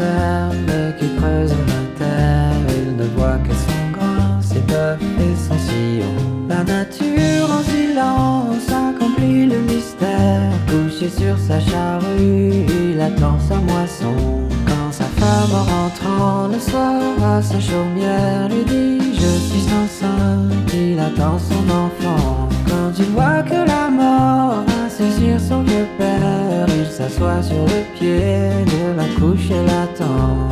mais qui creuse la terre. Il ne voit que son grain, ses bœufs et son sillon. La nature en silence accomplit le mystère. Couché sur sa charrue, il attend sa moisson. Quand sa femme en rentrant le soir à sa chaumière lui dit Je suis enceinte, il attend son enfant. Quand il voit que la mort va saisir son vieux s'assoit sur le pied de la couche et l'attend.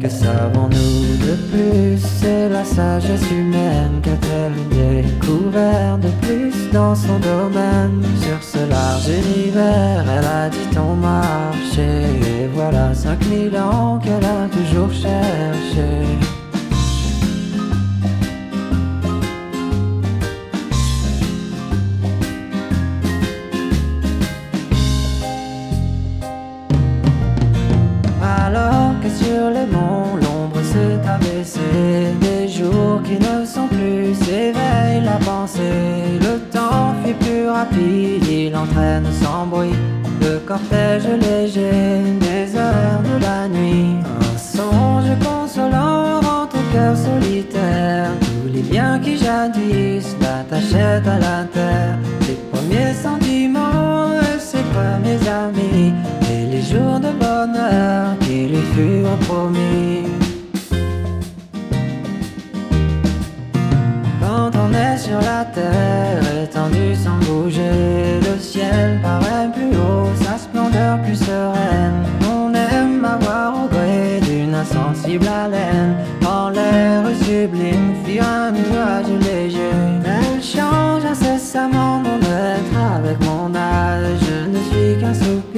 Que savons-nous de plus? C'est la sagesse humaine qu'a-t-elle découvert de plus dans son domaine? Sur ce large univers, elle a dit on marché Et voilà 5000 ans qu'elle a toujours cherché sur les monts l'ombre s'est abaissée Des jours qui ne sont plus s'éveille la pensée Le temps fuit plus rapide, il entraîne sans bruit Le cortège léger des heures de la nuit. Un songe consolant rentre au cœur solitaire. Tous les biens qui jadis l'attachaient à la terre. Les premiers sentiments et ses premiers amis. Et les jours de bonheur lui a promis. Quand on est sur la terre, étendu sans bouger, le ciel paraît plus haut, sa splendeur plus sereine. On aime avoir au gré d'une insensible haleine, en l'air sublime, fuir un nuage léger. Elle change incessamment mon être avec mon âge, je ne suis qu'un souffle.